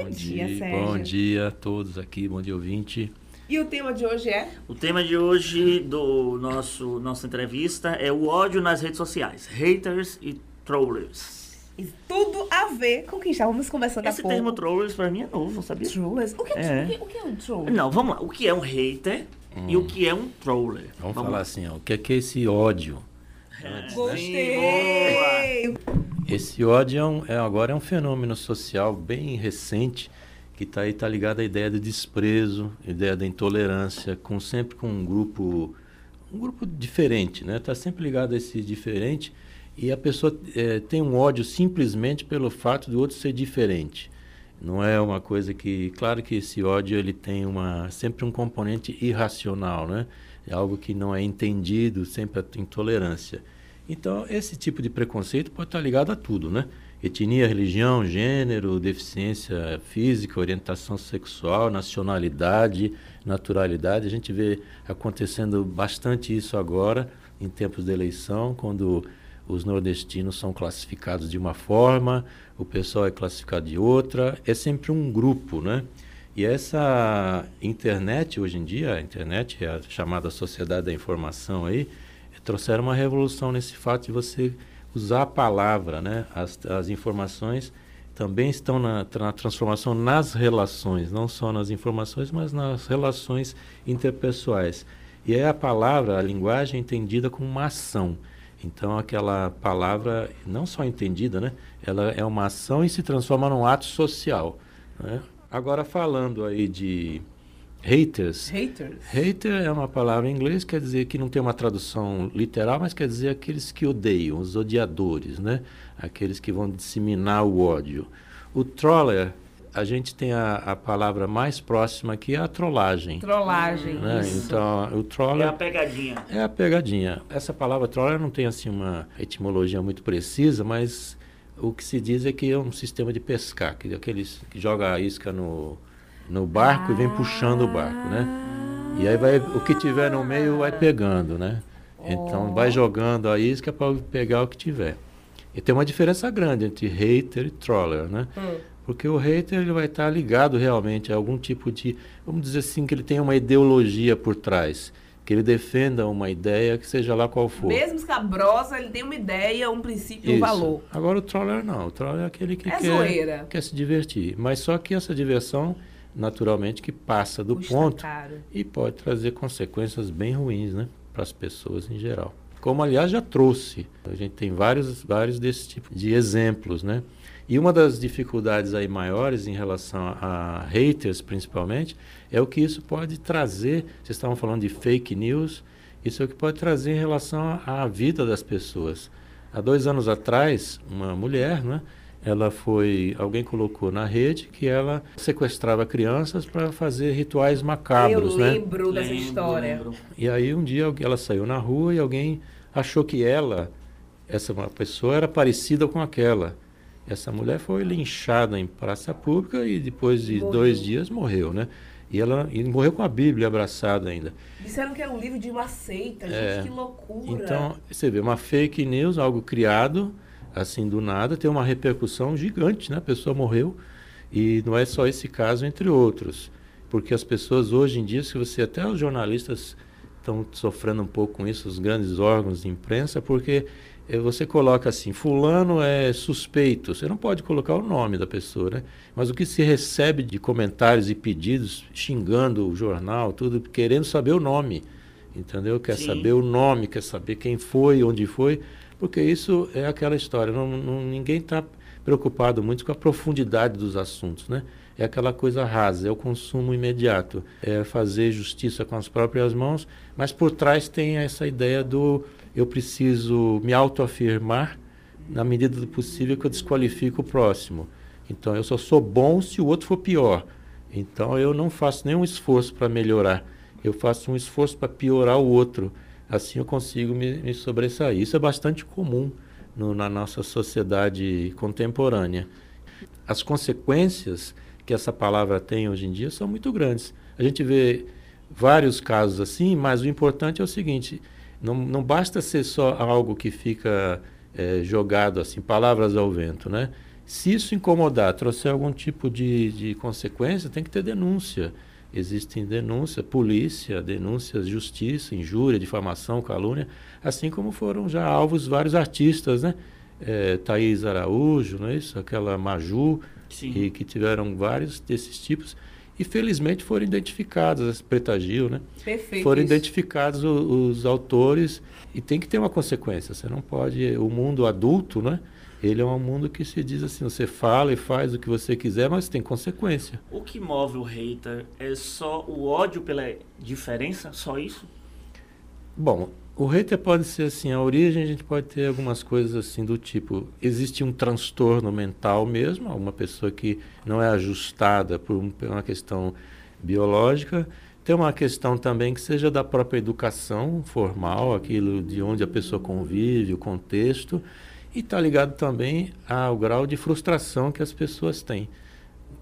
Bom, bom dia, dia, Sérgio. Bom dia a todos aqui, bom dia ouvinte. E o tema de hoje é? O tema de hoje do nosso nossa entrevista é o ódio nas redes sociais, haters e trollers. E tudo a ver com o que estávamos conversando Esse há pouco. Esse termo trollers para mim é novo, sabia? Trollers? O que é, é. O, que, o que é um troller? Não, vamos lá. O que é um hater hum. e o que é um troller? Vamos, vamos falar lá. assim, ó, o que é que é esse ódio? É. Gostei! Esse ódio é, um, é, agora é um fenômeno social bem recente que está aí tá ligado à ideia do desprezo, ideia da intolerância, com sempre com um grupo um grupo diferente, né? Está sempre ligado a esse diferente e a pessoa é, tem um ódio simplesmente pelo fato do outro ser diferente. Não é uma coisa que, claro que esse ódio ele tem uma sempre um componente irracional, né? É algo que não é entendido, sempre a intolerância. Então esse tipo de preconceito pode estar ligado a tudo, né? etnia, religião, gênero, deficiência física, orientação sexual, nacionalidade, naturalidade. A gente vê acontecendo bastante isso agora, em tempos de eleição, quando os nordestinos são classificados de uma forma, o pessoal é classificado de outra. É sempre um grupo, né? E essa internet, hoje em dia, a internet, a chamada sociedade da informação aí, trouxeram uma revolução nesse fato de você usar a palavra, né? As, as informações também estão na, na, transformação nas relações, não só nas informações, mas nas relações interpessoais. E é a palavra, a linguagem é entendida como uma ação. Então aquela palavra não só entendida, né? Ela é uma ação e se transforma num ato social. Né? Agora falando aí de Haters. Haters. Hater é uma palavra em inglês, quer dizer que não tem uma tradução literal, mas quer dizer aqueles que odeiam, os odiadores, né? Aqueles que vão disseminar o ódio. O troller, a gente tem a, a palavra mais próxima que é a trollagem. Trollagem, né? Isso. Então, o troller... É a pegadinha. É a pegadinha. Essa palavra troller não tem, assim, uma etimologia muito precisa, mas o que se diz é que é um sistema de pescar, que aqueles que joga a isca no no barco e vem puxando o barco, né? E aí vai o que tiver no meio vai pegando, né? Então vai jogando a isca para pegar o que tiver. E tem uma diferença grande entre hater e troller, né? Hum. Porque o hater ele vai estar ligado realmente a algum tipo de, vamos dizer assim, que ele tem uma ideologia por trás, que ele defenda uma ideia que seja lá qual for. Mesmo escabrosa, ele tem uma ideia, um princípio, Isso. um valor. Agora o troller não, o troller é aquele que é quer, quer se divertir, mas só que essa diversão naturalmente que passa do Custa ponto caro. e pode trazer consequências bem ruins, né, para as pessoas em geral. Como aliás já trouxe, a gente tem vários vários desses tipos de exemplos, né? E uma das dificuldades aí maiores em relação a haters, principalmente, é o que isso pode trazer. Vocês estavam falando de fake news, isso é o que pode trazer em relação à vida das pessoas. Há dois anos atrás, uma mulher, né, ela foi alguém colocou na rede que ela sequestrava crianças para fazer rituais macabros, Eu né? lembro dessa lembro, história. Lembro. E aí um dia ela saiu na rua e alguém achou que ela, essa uma pessoa era parecida com aquela. Essa mulher foi linchada em praça pública e depois de morreu. dois dias morreu, né? E ela e morreu com a Bíblia abraçada ainda. Disseram que era um livro de uma seita, gente, é, que loucura. Então, você vê, uma fake news, algo criado, assim do nada, tem uma repercussão gigante, né? A pessoa morreu e não é só esse caso, entre outros. Porque as pessoas hoje em dia, se você até os jornalistas estão sofrendo um pouco com isso, os grandes órgãos de imprensa, porque eh, você coloca assim, fulano é suspeito, você não pode colocar o nome da pessoa, né? Mas o que se recebe de comentários e pedidos xingando o jornal, tudo, querendo saber o nome, entendeu? Quer Sim. saber o nome, quer saber quem foi, onde foi porque isso é aquela história, não, não ninguém está preocupado muito com a profundidade dos assuntos, né? É aquela coisa rasa, é o consumo imediato, é fazer justiça com as próprias mãos, mas por trás tem essa ideia do eu preciso me autoafirmar na medida do possível que eu desqualifico o próximo. Então eu só sou bom se o outro for pior. Então eu não faço nenhum esforço para melhorar, eu faço um esforço para piorar o outro. Assim eu consigo me, me sobressair. Isso é bastante comum no, na nossa sociedade contemporânea. As consequências que essa palavra tem hoje em dia são muito grandes. A gente vê vários casos assim, mas o importante é o seguinte: não, não basta ser só algo que fica é, jogado assim, palavras ao vento, né? Se isso incomodar, trouxer algum tipo de, de consequência, tem que ter denúncia. Existem denúncias, polícia, denúncias, justiça, injúria, difamação, calúnia, assim como foram já alvos vários artistas, né? É, Thaís Araújo, não é isso? Aquela Maju, e, que tiveram vários desses tipos. E felizmente foram identificados, Preta Gil, né? Perfeito. Foram isso. identificados os, os autores e tem que ter uma consequência. Você não pode. O mundo adulto, né? Ele é um mundo que se diz assim: você fala e faz o que você quiser, mas tem consequência. O que move o hater é só o ódio pela diferença? Só isso? Bom, o hater pode ser assim: a origem a gente pode ter algumas coisas assim do tipo: existe um transtorno mental mesmo, uma pessoa que não é ajustada por, um, por uma questão biológica. Tem uma questão também que seja da própria educação formal, aquilo de onde a pessoa convive, o contexto. E está ligado também ao grau de frustração que as pessoas têm.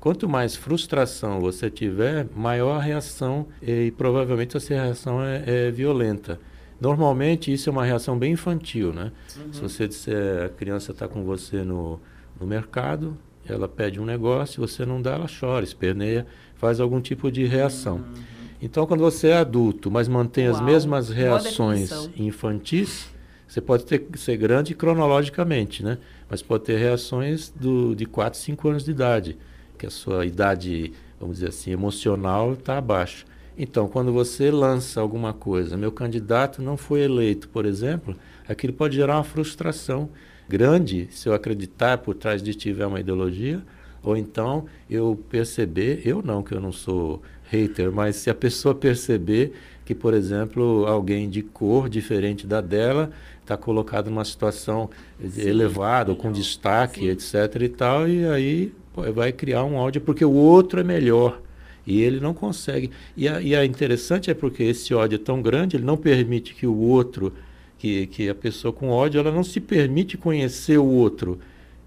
Quanto mais frustração você tiver, maior a reação e, provavelmente essa reação é, é, violenta. Normalmente isso é uma reação bem infantil, né? Uhum. Se você disser a criança está com você no, no mercado, ela pede um negócio, você não dá, ela chora, esperneia, faz algum tipo de reação. Uhum. Então, quando você é adulto, mas mantém Uau. as mesmas reações infantis, você pode ter, ser grande cronologicamente, né? Mas pode ter reações do, de 4, 5 anos de idade, que a sua idade, vamos dizer assim, emocional está abaixo. Então, quando você lança alguma coisa, meu candidato não foi eleito, por exemplo, aquilo pode gerar uma frustração grande se eu acreditar por trás de tiver uma ideologia, ou então eu perceber, eu não, que eu não sou hater, mas se a pessoa perceber que, por exemplo, alguém de cor diferente da dela está colocado numa situação Sim, elevada, ou com destaque, Sim. etc. e tal, e aí pô, vai criar um ódio porque o outro é melhor. E ele não consegue. E a, e a interessante é porque esse ódio é tão grande, ele não permite que o outro, que, que a pessoa com ódio, ela não se permite conhecer o outro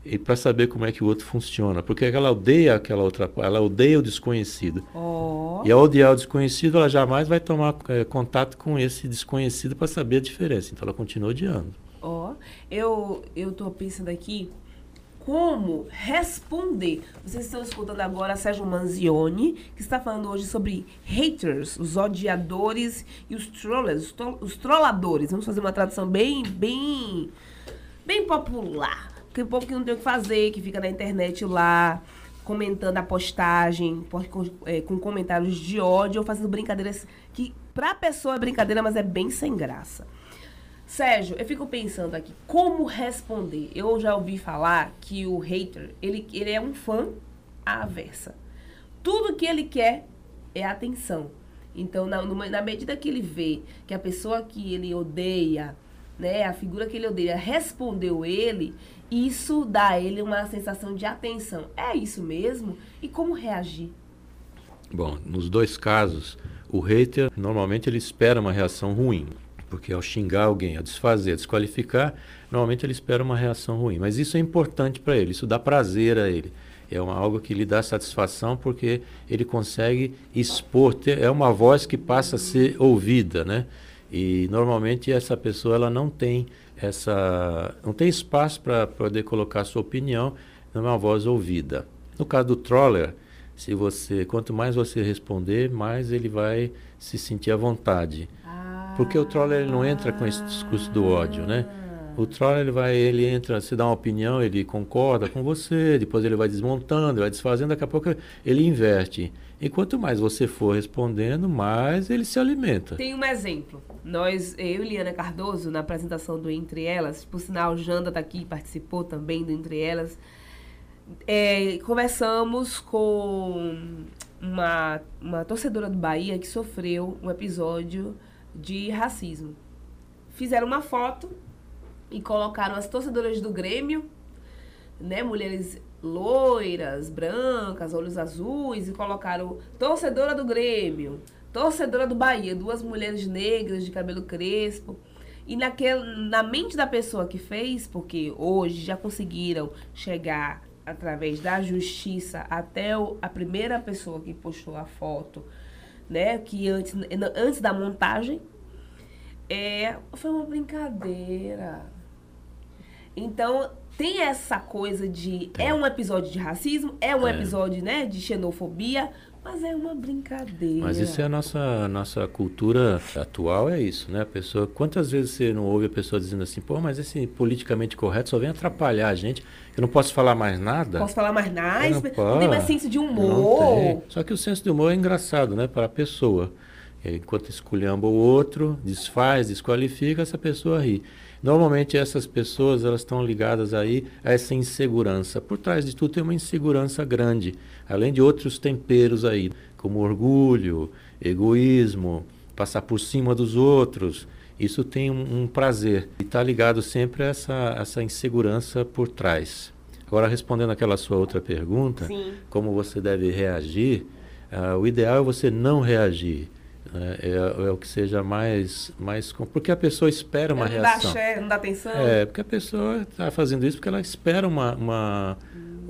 e para saber como é que o outro funciona, porque ela odeia aquela outra, ela odeia o desconhecido. Oh. E ao odiar o desconhecido, ela jamais vai tomar é, contato com esse desconhecido para saber a diferença. Então ela continua odiando. Ó, oh. eu tô pensando aqui como responder. Vocês estão escutando agora Sérgio Manzioni, que está falando hoje sobre haters, os odiadores e os trollers, os, tro os trolladores. Vamos fazer uma tradução bem bem bem popular tem povo que não tem o que fazer, que fica na internet lá, comentando a postagem, com, é, com comentários de ódio, ou fazendo brincadeiras que pra pessoa é brincadeira, mas é bem sem graça. Sérgio, eu fico pensando aqui, como responder? Eu já ouvi falar que o hater, ele, ele é um fã à avessa. Tudo que ele quer é atenção. Então, na, na medida que ele vê que a pessoa que ele odeia, né, a figura que ele odeia, respondeu ele, isso dá a ele uma sensação de atenção. É isso mesmo? E como reagir? Bom, nos dois casos, o hater normalmente ele espera uma reação ruim, porque ao xingar alguém, a desfazer, a desqualificar, normalmente ele espera uma reação ruim. Mas isso é importante para ele, isso dá prazer a ele. É uma, algo que lhe dá satisfação porque ele consegue expor, ter, é uma voz que passa a ser ouvida, né? E normalmente essa pessoa ela não tem essa não tem espaço para poder colocar sua opinião numa voz ouvida. No caso do troller, se você quanto mais você responder, mais ele vai se sentir à vontade. Ah, Porque o troller ele não entra com esse discurso do ódio, né? O troller ele vai, ele entra, se dá uma opinião, ele concorda com você, depois ele vai desmontando, vai desfazendo, daqui a pouco ele inverte. E quanto mais você for respondendo, mais ele se alimenta. Tem um exemplo. Nós, eu e Liana Cardoso, na apresentação do Entre Elas, por sinal, Janda está aqui, participou também do Entre Elas, é, conversamos com uma, uma torcedora do Bahia que sofreu um episódio de racismo. Fizeram uma foto e colocaram as torcedoras do Grêmio, né, mulheres loiras, brancas, olhos azuis e colocaram torcedora do Grêmio, torcedora do Bahia, duas mulheres negras de cabelo crespo. E naquele, na mente da pessoa que fez, porque hoje já conseguiram chegar através da justiça até o, a primeira pessoa que postou a foto, né, que antes, antes da montagem, é, foi uma brincadeira. Então, tem essa coisa de. É um episódio de racismo, é um É. episódio, né, de xenofobia, mas é uma brincadeira. Mas isso é a nossa, nossa cultura atual, é isso, né? A pessoa, quantas vezes você não ouve a pessoa dizendo assim, pô, mas esse politicamente correto só vem atrapalhar a gente, eu não posso falar mais nada? Posso falar mais nice? não Não, tem mais senso de humor. tem. Só que o senso de humor é engraçado, né? Para a pessoa. Enquanto esculhamba o outro, desfaz, desqualifica, essa pessoa ri. Normalmente essas pessoas elas estão ligadas aí a essa insegurança. Por trás de tudo tem uma insegurança grande, além de outros temperos aí, como orgulho, egoísmo, passar por cima dos outros. Isso tem um, um prazer e está ligado sempre a essa, essa insegurança por trás. Agora respondendo aquela sua outra pergunta, Sim. como você deve reagir, ah, o ideal é você não reagir. Né? É, é o que seja mais, mais. Porque a pessoa espera uma não dá reação. axé, não dá atenção. É, porque a pessoa está fazendo isso porque ela espera uma, uma,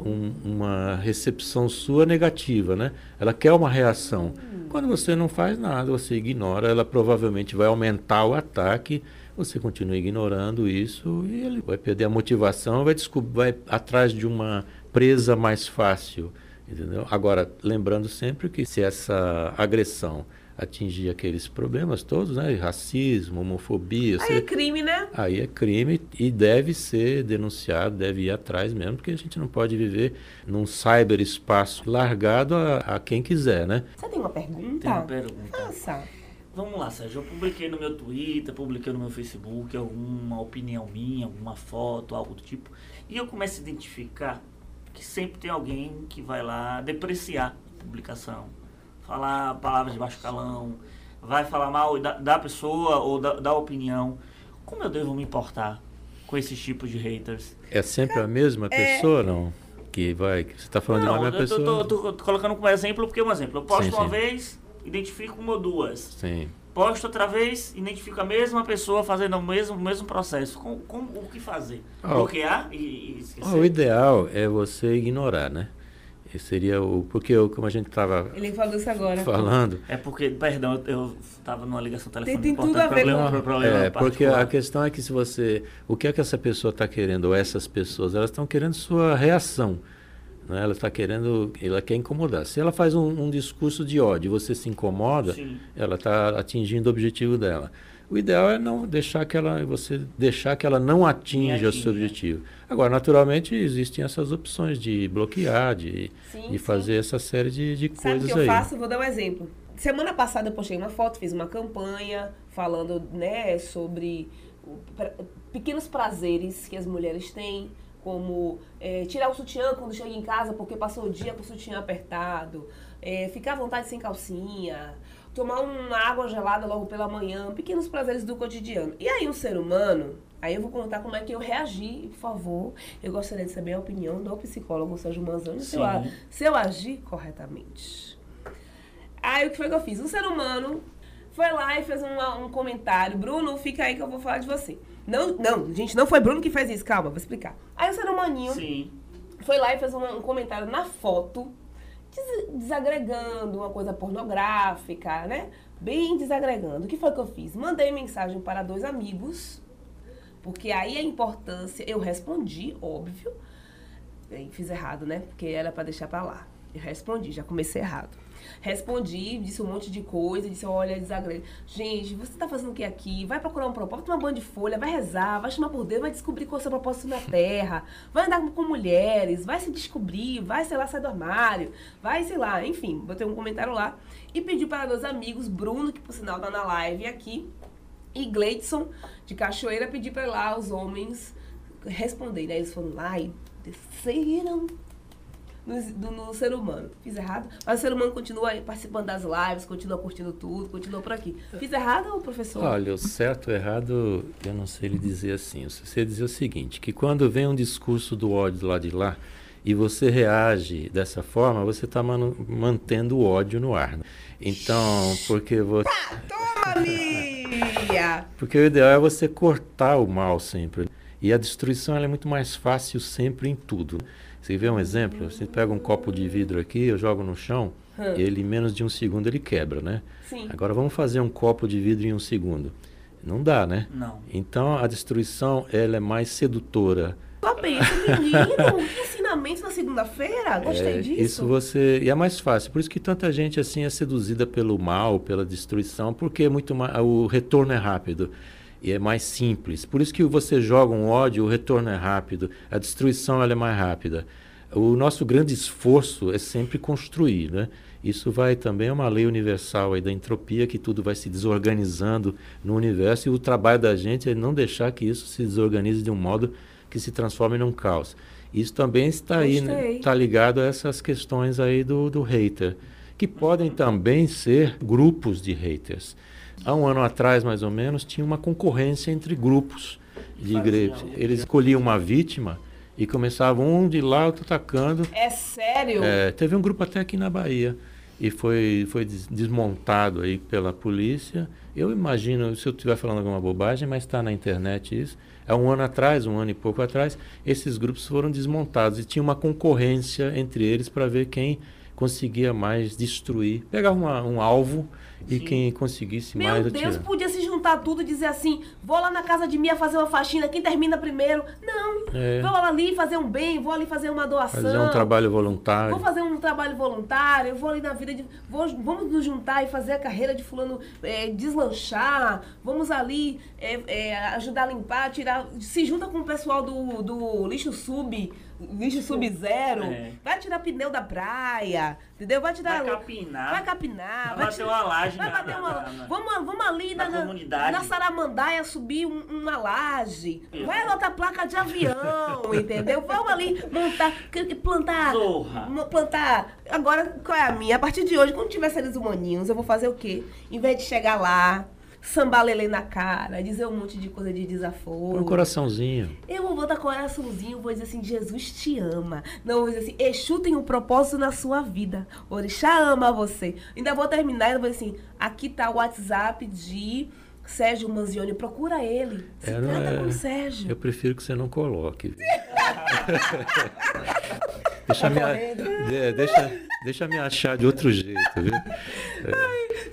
um- uma recepção sua negativa, né? Ela quer uma reação. Quando você não faz nada, você ignora, ela provavelmente vai aumentar o ataque, você continua ignorando isso e ele vai perder a motivação, vai, vai atrás de uma presa mais fácil, entendeu? Agora, lembrando sempre que se essa agressão atingir aqueles problemas todos, né? Racismo, homofobia, Aí você- é crime, né? Aí é crime e deve ser denunciado, deve ir atrás mesmo, porque a gente não pode viver num cyberespaço largado a, a quem quiser, né? Você tem uma pergunta? Tem uma pergunta. Faça. Vamos lá, Sérgio. Eu publiquei no meu Twitter, publiquei no meu Facebook alguma opinião minha, alguma foto, algo do tipo. E eu começo a identificar que sempre tem alguém que vai lá depreciar a publicação, falar palavras de baixo calão, vai falar mal da, da pessoa ou da, da opinião. Como eu devo me importar com esses tipos de haters? É sempre a mesma pessoa, não? Que vai. que Você está falando de uma Não, mesma tô, pessoa? tô- tô- tô colocando como exemplo, porque é um exemplo. Eu posto Sim, uma sim. vez, identifico uma ou duas. Sim. Posto outra vez, identifico a mesma pessoa fazendo o mesmo, o mesmo processo. Com, com o que fazer? Ó. Bloquear e, e esquecer? Ó, o ideal é você ignorar, né? Esse seria o. Porque eu, como a gente estava Ele falou isso agora. falando. É porque, perdão, eu estava numa ligação telefônica tem tudo importante, a ver problema, com- problema É, porque a questão é que se você. O que é que essa pessoa está querendo, ou essas pessoas? Elas estão querendo sua reação. Né? Ela está querendo. Ela quer incomodar. Se ela faz um, um discurso de ódio e você se incomoda, Sim. ela está atingindo o objetivo dela. O ideal é não deixar que ela, você deixar que ela não atinja o seu objetivo. Agora, naturalmente, existem essas opções de bloquear, de, Sim, de sim. fazer essa série de, de Sabe o coisas que eu aí. faço? Vou dar um exemplo. Semana passada eu postei uma foto, fiz uma campanha falando, né, sobre o pequenos prazeres que as mulheres têm, como é, tirar o sutiã quando chega em casa porque passou o dia com o sutiã apertado, é, ficar à vontade sem calcinha, tomar uma água gelada logo pela manhã, pequenos prazeres do cotidiano. E aí o ser humano, aí eu vou contar como é que eu reagi, por favor. Eu gostaria de saber a opinião do psicólogo Sérgio Manzano, se eu, se eu agir corretamente. Aí o que foi que eu fiz? Um ser humano foi lá e fez uma- um comentário. Bruno, fica aí que eu vou falar de você. Não, não, gente, não foi Bruno que fez isso, calma, vou explicar. Aí o ser humaninho Sim. foi lá e fez um, um comentário na foto, desagregando uma coisa pornográfica, né? Bem desagregando. O que foi que eu fiz? Mandei mensagem para dois amigos, porque aí a importância, eu respondi, óbvio. Fiz errado, né? Porque era para deixar para lá. Eu respondi, já comecei errado. Respondi, disse um monte de coisa, disse, olha, desagrega. Gente, você tá fazendo o que aqui? Vai procurar um propósito, tomar banho de folha, vai rezar, vai chamar por Deus, vai descobrir qual é o seu propósito na terra, vai andar com mulheres, vai se descobrir, vai, sei lá, sair do armário, vai, sei lá, enfim, botei um comentário lá e pedi para dois amigos, Bruno, que por sinal tá na live aqui, e Gleidson, de Cachoeira, pedi para lá os homens responderem. Aí eles foram lá e desceram no, no ser humano. Fiz errado? Mas o ser humano continua participando das lives, continua curtindo tudo, continua por aqui. Fiz errado, professor? Olha, o certo ou errado, eu não sei lhe dizer assim. Eu sei dizer o seguinte, que quando vem um discurso do ódio do lado de lá e você reage dessa forma, você está mantendo o ódio no ar. né? Então, porque você... Porque o ideal é você cortar o mal sempre. E a destruição é muito mais fácil sempre em tudo. Você vê um exemplo? Você pega um copo de vidro aqui, eu jogo no chão, Hum. ele em menos de um segundo ele quebra, né? Sim. Agora vamos fazer um copo de vidro em um segundo. Não dá, né? Não. Então a destruição ela é mais sedutora, pensa, menino, que ensinamento na segunda-feira. Gostei É, disso. Isso você. E é mais fácil. Por isso que tanta gente assim é seduzida pelo mal, pela destruição, porque é muito mais, o retorno é rápido. E é mais simples. Por isso que você joga um ódio, o retorno é rápido. A destruição ela é mais rápida. O nosso grande esforço é sempre construir, né? Isso vai também é uma lei universal aí da entropia que tudo vai se desorganizando no universo e o trabalho da gente é não deixar que isso se desorganize de um modo que se transforme num caos. Isso também está aí, né? Está ligado a essas questões aí do, do hater, que podem também ser grupos de haters. Há um ano atrás, mais ou menos, tinha uma concorrência entre grupos de igrejas. Eles escolhiam uma vítima e começavam um de lá, outro atacando. É sério? É, teve um grupo até aqui na Bahia e foi, foi des- desmontado aí pela polícia. Eu imagino, se eu estiver falando alguma bobagem, mas está na internet isso. É um ano atrás, um ano e pouco atrás, esses grupos foram desmontados e tinha uma concorrência entre eles para ver quem conseguia mais destruir. Pegava uma- um alvo e Sim. quem conseguisse Meu mais Deus, atirar. podia se juntar tudo e dizer assim: vou lá na casa de Mia fazer uma faxina, quem termina primeiro? Não. É. Vou ali fazer um bem, vou ali fazer uma doação. Fazer um trabalho voluntário. Vou fazer um trabalho voluntário, vou ali na vida de. vou- vamos nos juntar e fazer a carreira de fulano é, deslanchar. Vamos ali é, é, ajudar a limpar, tirar. Se junta com o pessoal do, do lixo sub, lixo sub-zero. É. Vai tirar pneu da praia. Entendeu? Vai tirar. Vai capinar. Vai capinar. Vai vai bater tirar- uma laje Vai na- bater uma. na- na- vamos, vamos ali na na, na, na Saramandaia subir um- uma laje. Isso. Vai botar placa de avião, entendeu? Vamos ali montar, plantar. Zorra. Plantar. Agora, qual é a minha? A partir de hoje, quando tiver seres humaninhos, eu vou fazer o quê? Em vez de chegar lá, sambar lelê na cara, dizer um monte de coisa de desaforo. Um coraçãozinho. Eu vou botar coraçãozinho, vou dizer assim, Jesus te ama. Não, vou dizer assim, Exu tem um propósito na sua vida. Orixá ama você. Ainda vou terminar e vou dizer assim, aqui tá o WhatsApp de Sérgio Manzioni, procura ele. Se É, não trata é- com o Sérgio. Eu prefiro que você não coloque. deixa, me, é, deixa, deixa me achar de outro jeito, viu?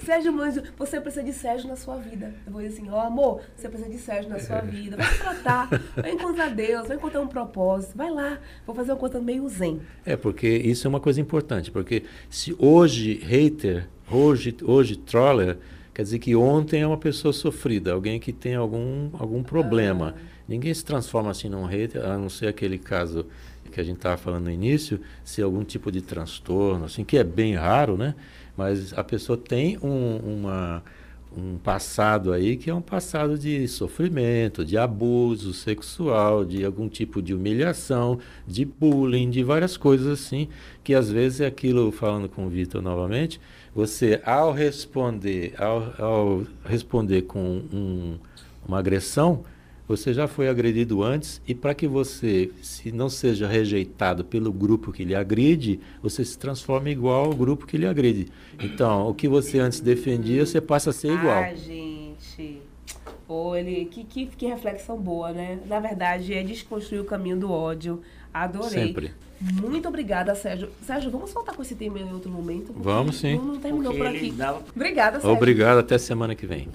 Sérgio Manzioni, você precisa de Sérgio na sua vida. Eu vou dizer assim, ó amor, você precisa de Sérgio na sua vida. Vai se tratar, vai encontrar Deus, vai encontrar um propósito. Vai lá, vou fazer uma coisa meio zen. É, porque isso é uma coisa importante, porque se hoje hater, hoje, hoje troller, quer dizer que ontem é uma pessoa sofrida, alguém que tem algum, algum problema. Ninguém se transforma assim num hater, a não ser aquele caso que a gente estava falando no início, se algum tipo de transtorno, assim, que é bem raro, né? Mas a pessoa tem um, uma, um passado aí que é um passado de sofrimento, de abuso sexual, de algum tipo de humilhação, de bullying, de várias coisas assim, que às vezes é aquilo, falando com o Vitor novamente, você ao responder, ao, ao responder com um- uma agressão, você já foi agredido antes e para que você se não seja rejeitado pelo grupo que lhe agride, você se transforma igual ao grupo que lhe agride. Então, o que você antes defendia, você passa a ser igual. Ai, gente. Pô, ele, que, que, que reflexão boa, né? Na verdade, é desconstruir o caminho do ódio. Adorei. Sempre. Muito obrigada, Sérgio. Sérgio, vamos voltar com esse tema em outro momento? Vamos sim. Não, não terminou Porque por aqui. dava Obrigada, Sérgio. Obrigado, até semana que vem.